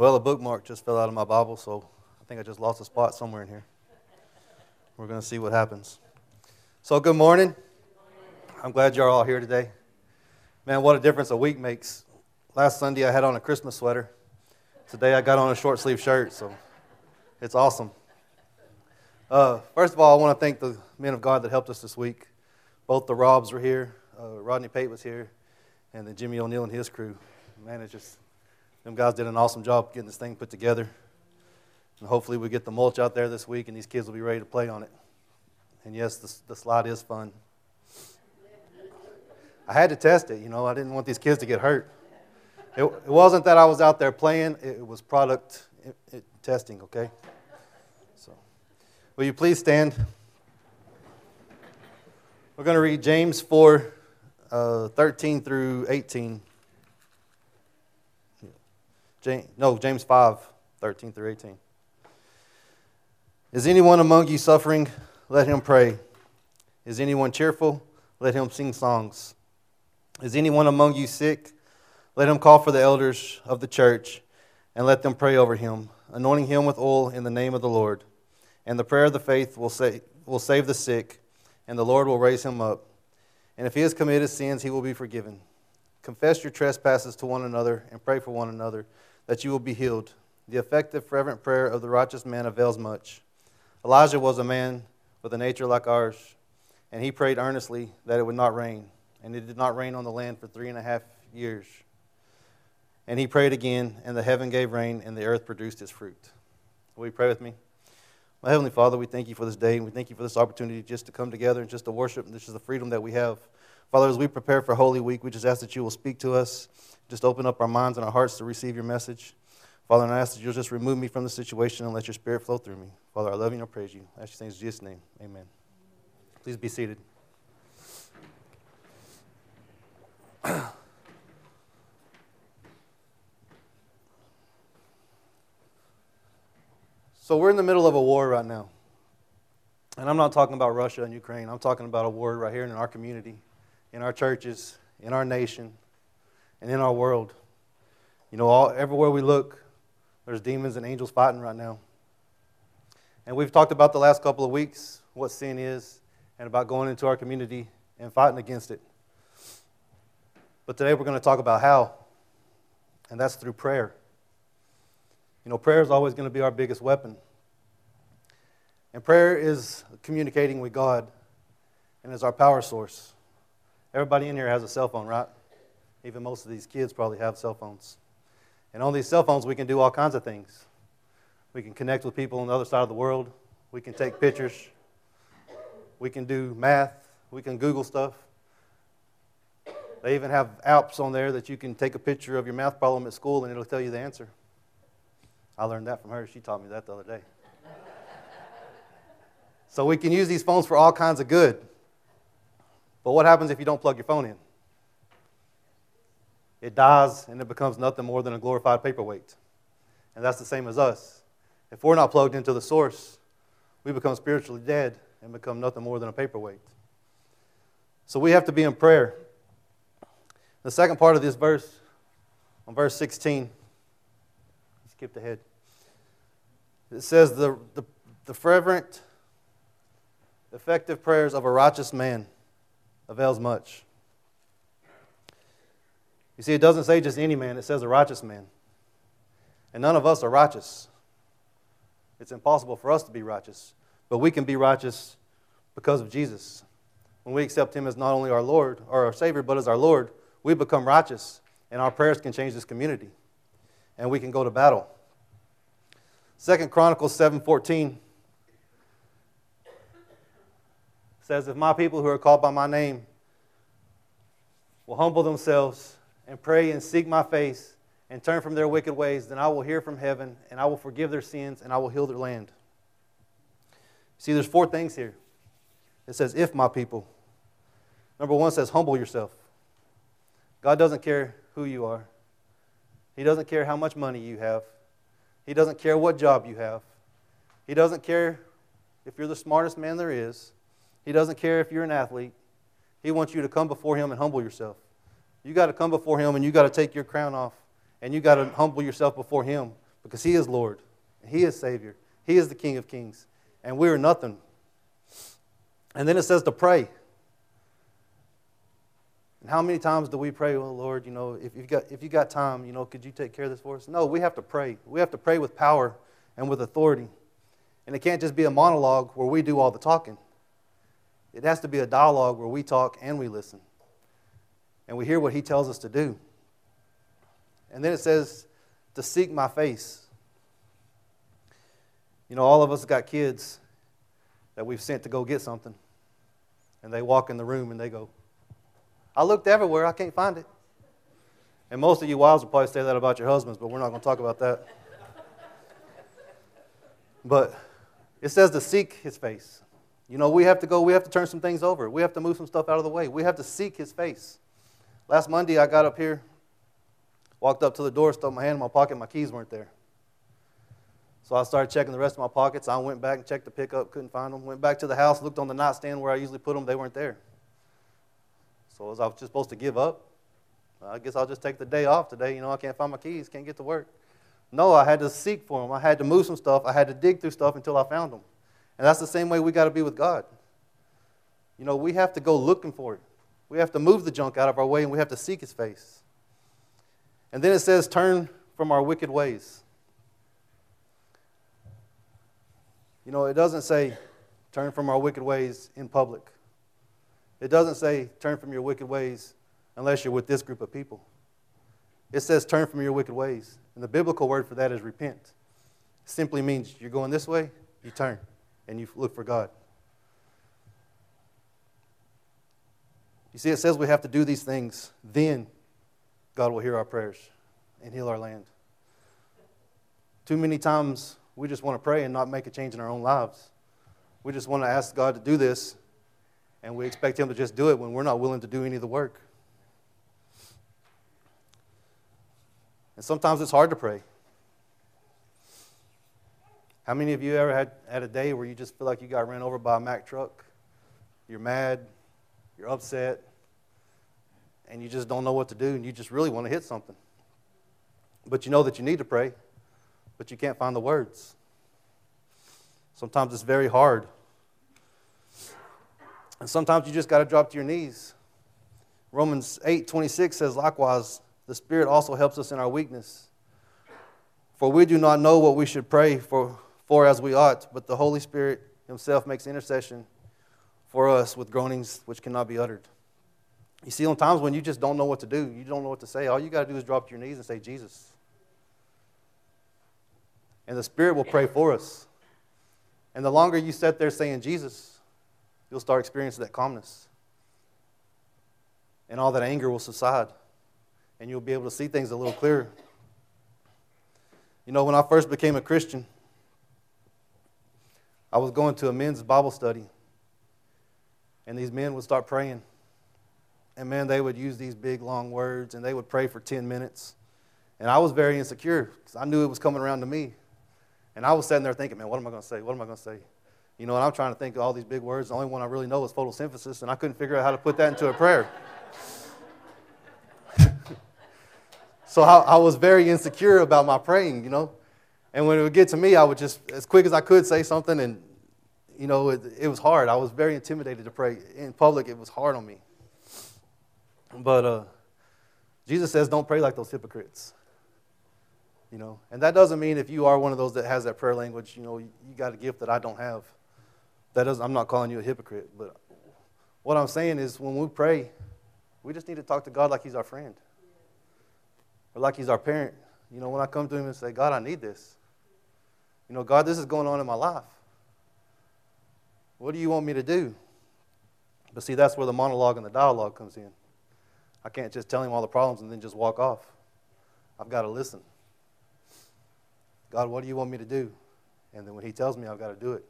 Well, a bookmark just fell out of my Bible, so I think I just lost a spot somewhere in here. We're going to see what happens. So, good morning. I'm glad you're all here today. Man, what a difference a week makes. Last Sunday I had on a Christmas sweater. Today I got on a short sleeve shirt, so it's awesome. Uh, first of all, I want to thank the men of God that helped us this week. Both the Robs were here, uh, Rodney Pate was here, and then Jimmy O'Neill and his crew. Man, it just, them guys did an awesome job getting this thing put together. And hopefully we get the mulch out there this week and these kids will be ready to play on it. And yes, the, the slide is fun. I had to test it, you know, I didn't want these kids to get hurt. It, it wasn't that I was out there playing, it, was product it, it, testing, okay? So, will you please stand? We're going to read James 4 uh, 13 through 18. James, no, James 5 13 through 18. Is anyone among you suffering? Let him pray. Is anyone cheerful? Let him sing songs. Is anyone among you sick? Let him call for the elders of the church and let them pray over him, anointing him with oil in the name of the Lord. And the prayer of the faith will, say, will save the sick, and the Lord will raise him up. And if he has committed sins, he will be forgiven. Confess your trespasses to one another and pray for one another that you will be healed. The effective, fervent prayer of the righteous man avails much. Elijah was a man with a nature like ours, and he prayed earnestly that it would not rain. And it did not rain on the land for three and a half years. And he prayed again, and the heaven gave rain, and the earth produced its fruit. Will you pray with me? My Heavenly Father, we thank you for this day, and we thank you for this opportunity just to come together and just to worship. This is the freedom that we have. Father, as we prepare for Holy Week, we just ask that you will speak to us, just open up our minds and our hearts to receive your message. Father, and I ask that you'll just remove me from the situation and let your spirit flow through me. Father, I love you and I praise you. I ask you things in Jesus' name. Amen. Please be seated. So we're in the middle of a war right now. And I'm not talking about Russia and Ukraine. I'm talking about a war right here in our community, in our churches, in our nation, and in our world. You know, all, everywhere we look, there's demons and angels fighting right now. And we've talked about the last couple of weeks what sin is and about going into our community and fighting against it. But today we're going to talk about how, and that's through prayer. You know, prayer is always going to be our biggest weapon. And prayer is communicating with God and is our power source. Everybody in here has a cell phone, right? Even most of these kids probably have cell phones. And on these cell phones, we can do all kinds of things. We can connect with people on the other side of the world. We can take pictures. We can do math. We can Google stuff. They even have apps on there that you can take a picture of your math problem at school and it'll tell you the answer. I learned that from her. She taught me that the other day. so we can use these phones for all kinds of good. But what happens if you don't plug your phone in? It dies and it becomes nothing more than a glorified paperweight. And that's the same as us. If we're not plugged into the source, we become spiritually dead and become nothing more than a paperweight. So we have to be in prayer. The second part of this verse, on verse 16, skipped ahead. It says, the, the, the fervent, effective prayers of a righteous man avails much. You see, it doesn't say just any man, it says a righteous man. And none of us are righteous. It's impossible for us to be righteous, but we can be righteous because of Jesus. When we accept Him as not only our Lord or our Savior, but as our Lord, we become righteous, and our prayers can change this community, and we can go to battle. Second Chronicles 7:14 says, "If my people who are called by my name will humble themselves and pray and seek my face and turn from their wicked ways, then I will hear from heaven and I will forgive their sins and I will heal their land." See, there's four things here. It says, "If my people." Number one says, "Humble yourself." God doesn't care who you are. He doesn't care how much money you have. He doesn't care what job you have. He doesn't care if you're the smartest man there is. He doesn't care if you're an athlete. He wants you to come before Him and humble yourself. You got to come before Him and you got to take your crown off and you got to humble yourself before Him because He is Lord, He is Savior, He is the King of Kings, and we are nothing. And then it says to pray. And how many times do we pray, oh Lord, you know, if you've got if you got time, you know, could you take care of this for us? No, we have to pray. We have to pray with power and with authority. And it can't just be a monologue where we do all the talking. It has to be a dialogue where we talk and we listen. And we hear what he tells us to do. And then it says to seek my face. You know, all of us got kids that we've sent to go get something. And they walk in the room and they go, I looked everywhere, I can't find it. And most of you wives will probably say that about your husbands, but we're not going to talk about that. But it says to seek his face. You know, we have to go, we have to turn some things over. We have to move some stuff out of the way. We have to seek his face. Last Monday, I got up here, walked up to the door, stuck my hand in my pocket, my keys weren't there. So I started checking the rest of my pockets. I went back and checked the pickup, couldn't find them. Went back to the house, looked on the nightstand where I usually put them, they weren't there. So was I just supposed to give up? I guess I'll just take the day off today. You know, I can't find my keys, can't get to work. No, I had to seek for them. I had to move some stuff. I had to dig through stuff until I found them. And that's the same way we got to be with God. You know, we have to go looking for it. We have to move the junk out of our way and we have to seek His face. And then it says, turn from our wicked ways. You know, it doesn't say, turn from our wicked ways in public. It doesn't say turn from your wicked ways unless you're with this group of people. It says turn from your wicked ways. And the biblical word for that is repent. It simply means you're going this way, you turn and you look for God. You see, it says we have to do these things, then God will hear our prayers and heal our land. Too many times we just want to pray and not make a change in our own lives. We just want to ask God to do this and we expect Him to just do it when we're not willing to do any of the work. And sometimes it's hard to pray. How many of you ever had, had a day where you just feel like you got ran over by a Mack truck? You're mad, you're upset, and you just don't know what to do, and you just really want to hit something. But you know that you need to pray, but you can't find the words. Sometimes it's very hard and sometimes you just got to drop to your knees. Romans 8 26 says, likewise, the Spirit also helps us in our weakness. For we do not know what we should pray for, for as we ought, but the Holy Spirit Himself makes intercession for us with groanings which cannot be uttered. You see, on times when you just don't know what to do, you don't know what to say, all you got to do is drop to your knees and say, Jesus. And the Spirit will pray for us. And the longer you sit there saying, Jesus, you'll start experiencing that calmness. And all that anger will subside. And you'll be able to see things a little clearer. You know, when I first became a Christian, I was going to a men's Bible study. And these men would start praying. And man, they would use these big, long words, and they would pray for 10 minutes. And I was very insecure because I knew it was coming around to me. And I was sitting there thinking, man, what am I going to say? What am I going to say? You know, and I'm trying to think of all these big words. The only one I really know is photosynthesis, and I couldn't figure out how to put that into a prayer. so I, I, was very insecure about my praying, you know. And when it would get to me, I would just, as quick as I could, say something, and, you know, it, it was hard. I was very intimidated to pray. In public, it was hard on me. But uh, Jesus says, don't pray like those hypocrites. You know, and that doesn't mean if you are one of those that has that prayer language, you know, you got a gift that I don't have. That doesn't, I'm not calling you a hypocrite, but what I'm saying is when we pray, we just need to talk to God like He's our friend or like He's our parent. You know, when I come to Him and say, God, I need this. You know, God, this is going on in my life. What do you want me to do? But see, that's where the monologue and the dialogue comes in. I can't just tell him all the problems and then just walk off. I've got to listen. God, what do you want me to do? And then when he tells me, I've got to do it.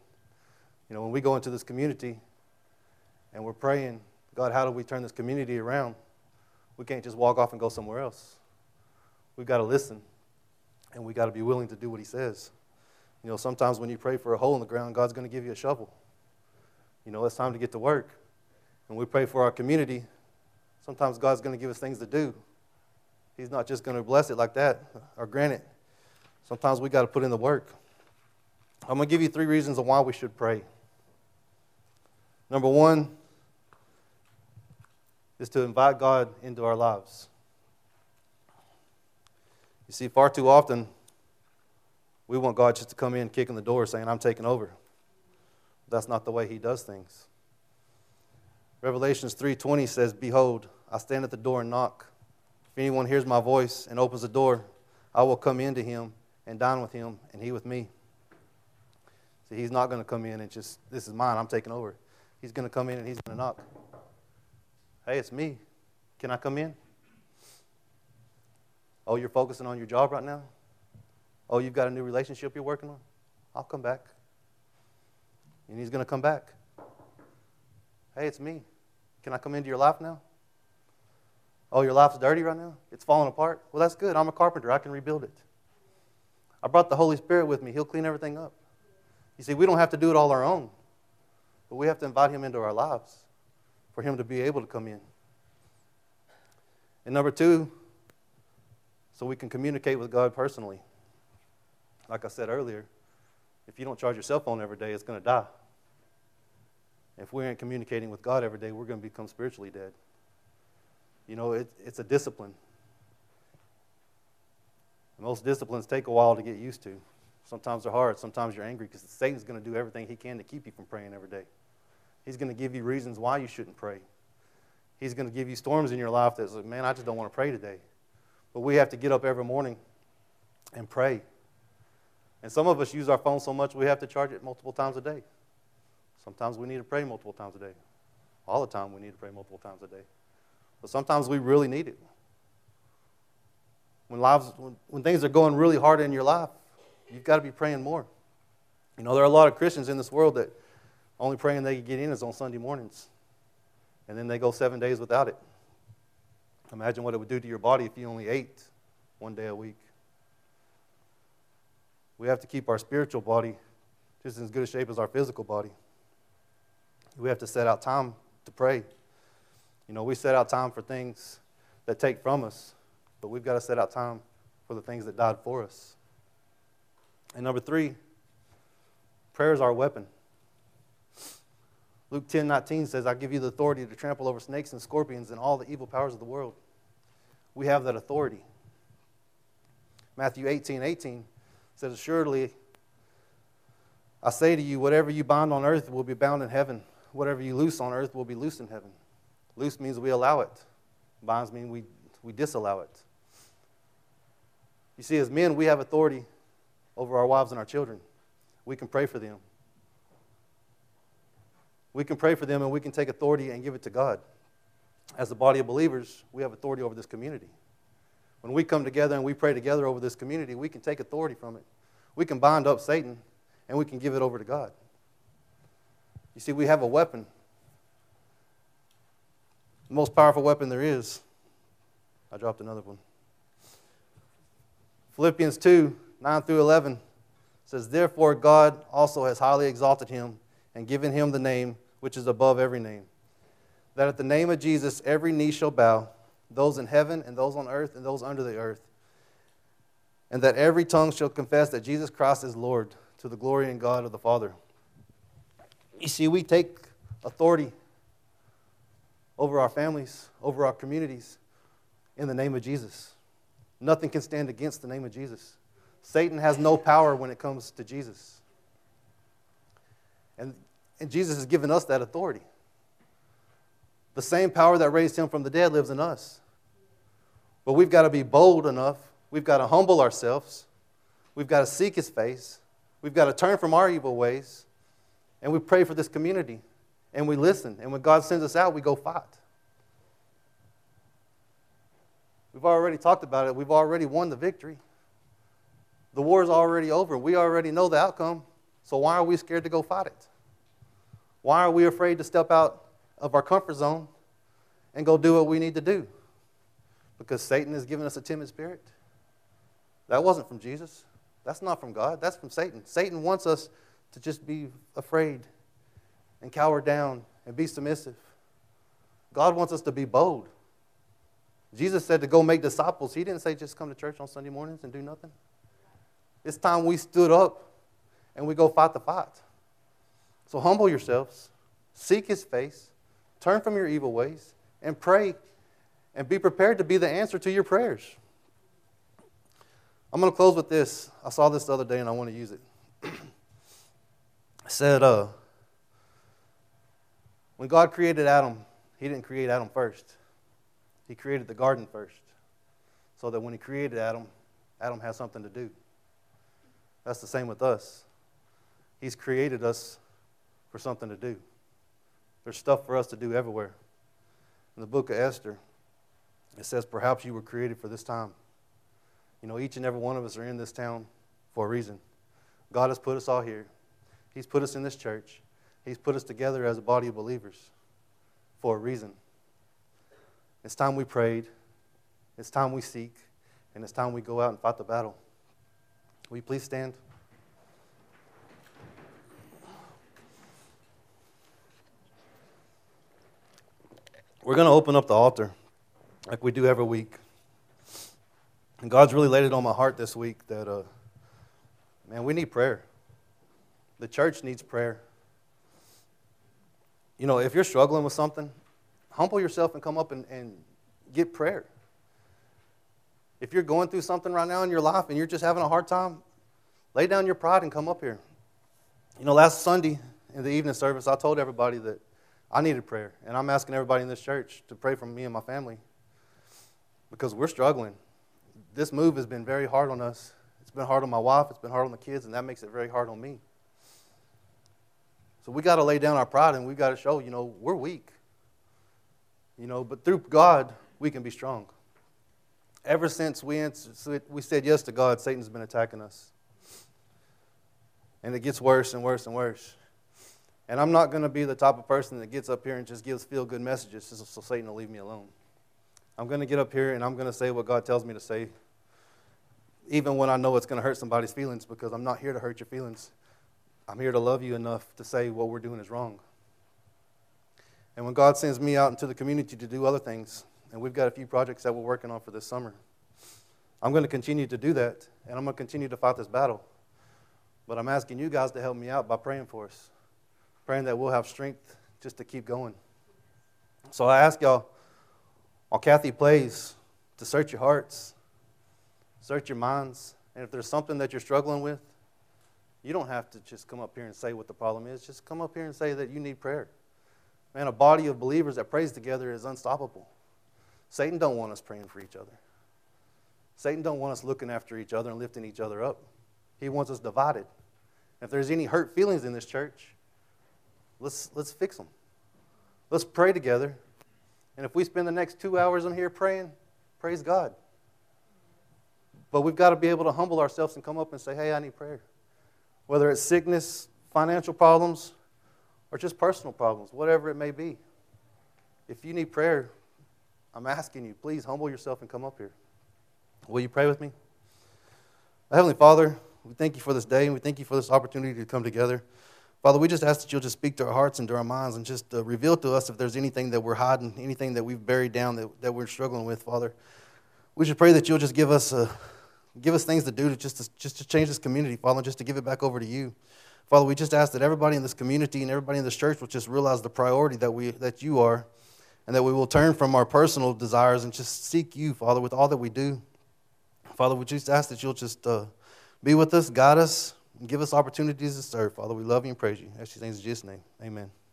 You know, when we go into this community and we're praying, God, how do we turn this community around? We can't just walk off and go somewhere else. We've got to listen and we've got to be willing to do what He says. You know, sometimes when you pray for a hole in the ground, God's going to give you a shovel. You know, it's time to get to work. When we pray for our community, sometimes God's going to give us things to do. He's not just going to bless it like that or grant it. Sometimes we got to put in the work. I'm going to give you three reasons of why we should pray. Number one is to invite God into our lives. You see, far too often, we want God just to come in, kicking the door, saying, I'm taking over. That's not the way He does things. Revelations 3:20 says, "Behold, I stand at the door and knock. If anyone hears my voice and opens the door, I will come into him and dine with him, and he with me." See, he's not going to come in and just, "This is mine. I'm taking over." He's going to come in and he's going to knock. Hey, it's me. Can I come in? Oh, you're focusing on your job right now? Oh, you've got a new relationship you're working on? I'll come back. And he's going to come back. Hey, it's me. Can I come into your life now? Oh, your life's dirty right now? It's falling apart? Well, that's good. I'm a carpenter. I can rebuild it. I brought the Holy Spirit with me. He'll clean everything up. You see, we don't have to do it all our own, but we have to invite Him into our lives for Him to be able to come in. And number two, so we can communicate with God personally. Like I said earlier, if you don't charge your cell phone every day, it's going to die. If we aren't communicating with God every day, we're going to become spiritually dead. You know, it, it's a discipline. Most disciplines take a while to get used to. Sometimes they're hard. Sometimes you're angry because Satan's going to do everything he can to keep you from praying every day. He's going to give you reasons why you shouldn't pray. He's going to give you storms in your life that's like, man, I just don't want to pray today. But we have to get up every morning and pray. And some of us use our phone so much we have to charge it multiple times a day. Sometimes we need to pray multiple times a day. All the time we need to pray multiple times a day. But sometimes we really need it. When, lives, when, when things are going really hard in your life, you've got to be praying more. You know, there are a lot of Christians in this world that only praying they get in is on Sunday mornings. And then they go seven days without it. Imagine what it would do to your body if you only ate one day a week. We have to keep our spiritual body just in as good a shape as our physical body. We have to set out time to pray. You know, we set out time for things that take from us, but we've got to set out time for the things that died for us. And number three, prayer is our weapon. Luke 10 19 says, I give you the authority to trample over snakes and scorpions and all the evil powers of the world. We have that authority. Matthew 18 18 says, Assuredly, I say to you, whatever you bind on earth will be bound in heaven, whatever you loose on earth will be loosed in heaven. Loose means we allow it, binds mean we, we disallow it. You see, as men, we have authority over our wives and our children. We can pray for them. We can pray for them and we can take authority and give it to God. As a body of believers, we have authority over this community. When we come together and we pray together over this community, we can take authority from it. We can bind up Satan and we can give it over to God. You see, we have a weapon. The most powerful weapon there is. I dropped another one. Philippians 2 9 through 11 says, Therefore, God also has highly exalted him and given him the name which is above every name. That at the name of Jesus every knee shall bow, those in heaven and those on earth and those under the earth, and that every tongue shall confess that Jesus Christ is Lord to the glory and God of the Father. You see, we take authority over our families, over our communities, in the name of Jesus. Nothing can stand against the name of Jesus. Satan has no power when it comes to Jesus. And, and Jesus has given us that authority. The same power that raised him from the dead lives in us. But we've got to be bold enough, we've got to humble ourselves, we've got to seek his face, we've got to turn from our evil ways, and we pray for this community, and we listen. And when God sends us out, we go fight. We've already talked about it, we've already won the victory. The war is already over. We already know the outcome. So why are we scared to go fight it? Why are we afraid to step out of our comfort zone and go do what we need to do? Because Satan has given us a timid spirit? That wasn't from Jesus. That's not from God. That's from Satan. Satan wants us to just be afraid and cower down and be submissive. God wants us to be bold. Jesus said to go make disciples. He didn't say just come to church on Sunday mornings and do nothing. It's time we stood up and we go fight the fight. So humble yourselves, seek his face, turn from your evil ways, and pray and be prepared to be the answer to your prayers. I'm going to close with this. I saw this the other day and I want to use it. it said, uh, when God created Adam, he didn't create Adam first. He created the garden first. So that when he created Adam, Adam has something to do. That's the same with us. He's created us for something to do. There's stuff for us to do everywhere. In the book of Esther, it says, Perhaps you were created for this time. You know, each and every one of us are in this town for a reason. God has put us all here, He's put us in this church, He's put us together as a body of believers for a reason. It's time we prayed, it's time we seek, and it's time we go out and fight the battle. Will you please stand? We're going to open up the altar like we do every week. And God's really laid it on my heart this week that, uh, man, we need prayer. The church needs prayer. You know, if you're struggling with something, humble yourself and come up and, and get prayer. If you're going through something right now in your life and you're just having a hard time, lay down your pride and come up here. You know, last Sunday in the evening service, I told everybody that I needed prayer. And I'm asking everybody in this church to pray for me and my family because we're struggling. This move has been very hard on us. It's been hard on my wife, it's been hard on the kids, and that makes it very hard on me. So we got to lay down our pride and we got to show, you know, we're weak. You know, but through God, we can be strong. Ever since we, answered, we said yes to God, Satan's been attacking us. And it gets worse and worse and worse. And I'm not going to be the type of person that gets up here and just gives feel good messages so Satan will leave me alone. I'm going to get up here and I'm going to say what God tells me to say, even when I know it's going to hurt somebody's feelings, because I'm not here to hurt your feelings. I'm here to love you enough to say what we're doing is wrong. And when God sends me out into the community to do other things, and we've got a few projects that we're working on for this summer, I'm going to continue to do that, and I'm going to continue to fight this battle. But I'm asking you guys to help me out by praying for us praying that we'll have strength just to keep going. So I ask y'all, while Kathy plays, to search your hearts, search your minds, and if there's something that you're struggling with, you don't have to just come up here and say what the problem is. Just come up here and say that you need prayer. Man, a body of believers that prays together is unstoppable. Satan don't want us praying for each other. Satan don't want us looking after each other and lifting each other up. He wants us divided. If there's any hurt feelings in this church, Let's, let's fix them. Let's pray together. And if we spend the next two hours in here praying, praise God. But we've got to be able to humble ourselves and come up and say, hey, I need prayer. Whether it's sickness, financial problems, or just personal problems, whatever it may be. If you need prayer, I'm asking you, please humble yourself and come up here. Will you pray with me? Heavenly Father, we thank you for this day and we thank you for this opportunity to come together. Father, we just ask that you'll just speak to our hearts and to our minds and just uh, reveal to us if there's anything that we're hiding, anything that we've buried down that, that we're struggling with, Father. We should pray that you'll just give us, uh, give us things to do to just, to just to change this community, Father, just to give it back over to you. Father, we just ask that everybody in this community and everybody in this church will just realize the priority that, we, that you are and that we will turn from our personal desires and just seek you, Father, with all that we do. Father, we just ask that you'll just uh, be with us, guide us, and give us opportunities to serve. Father, we love you and praise you. As things in Jesus' name, amen.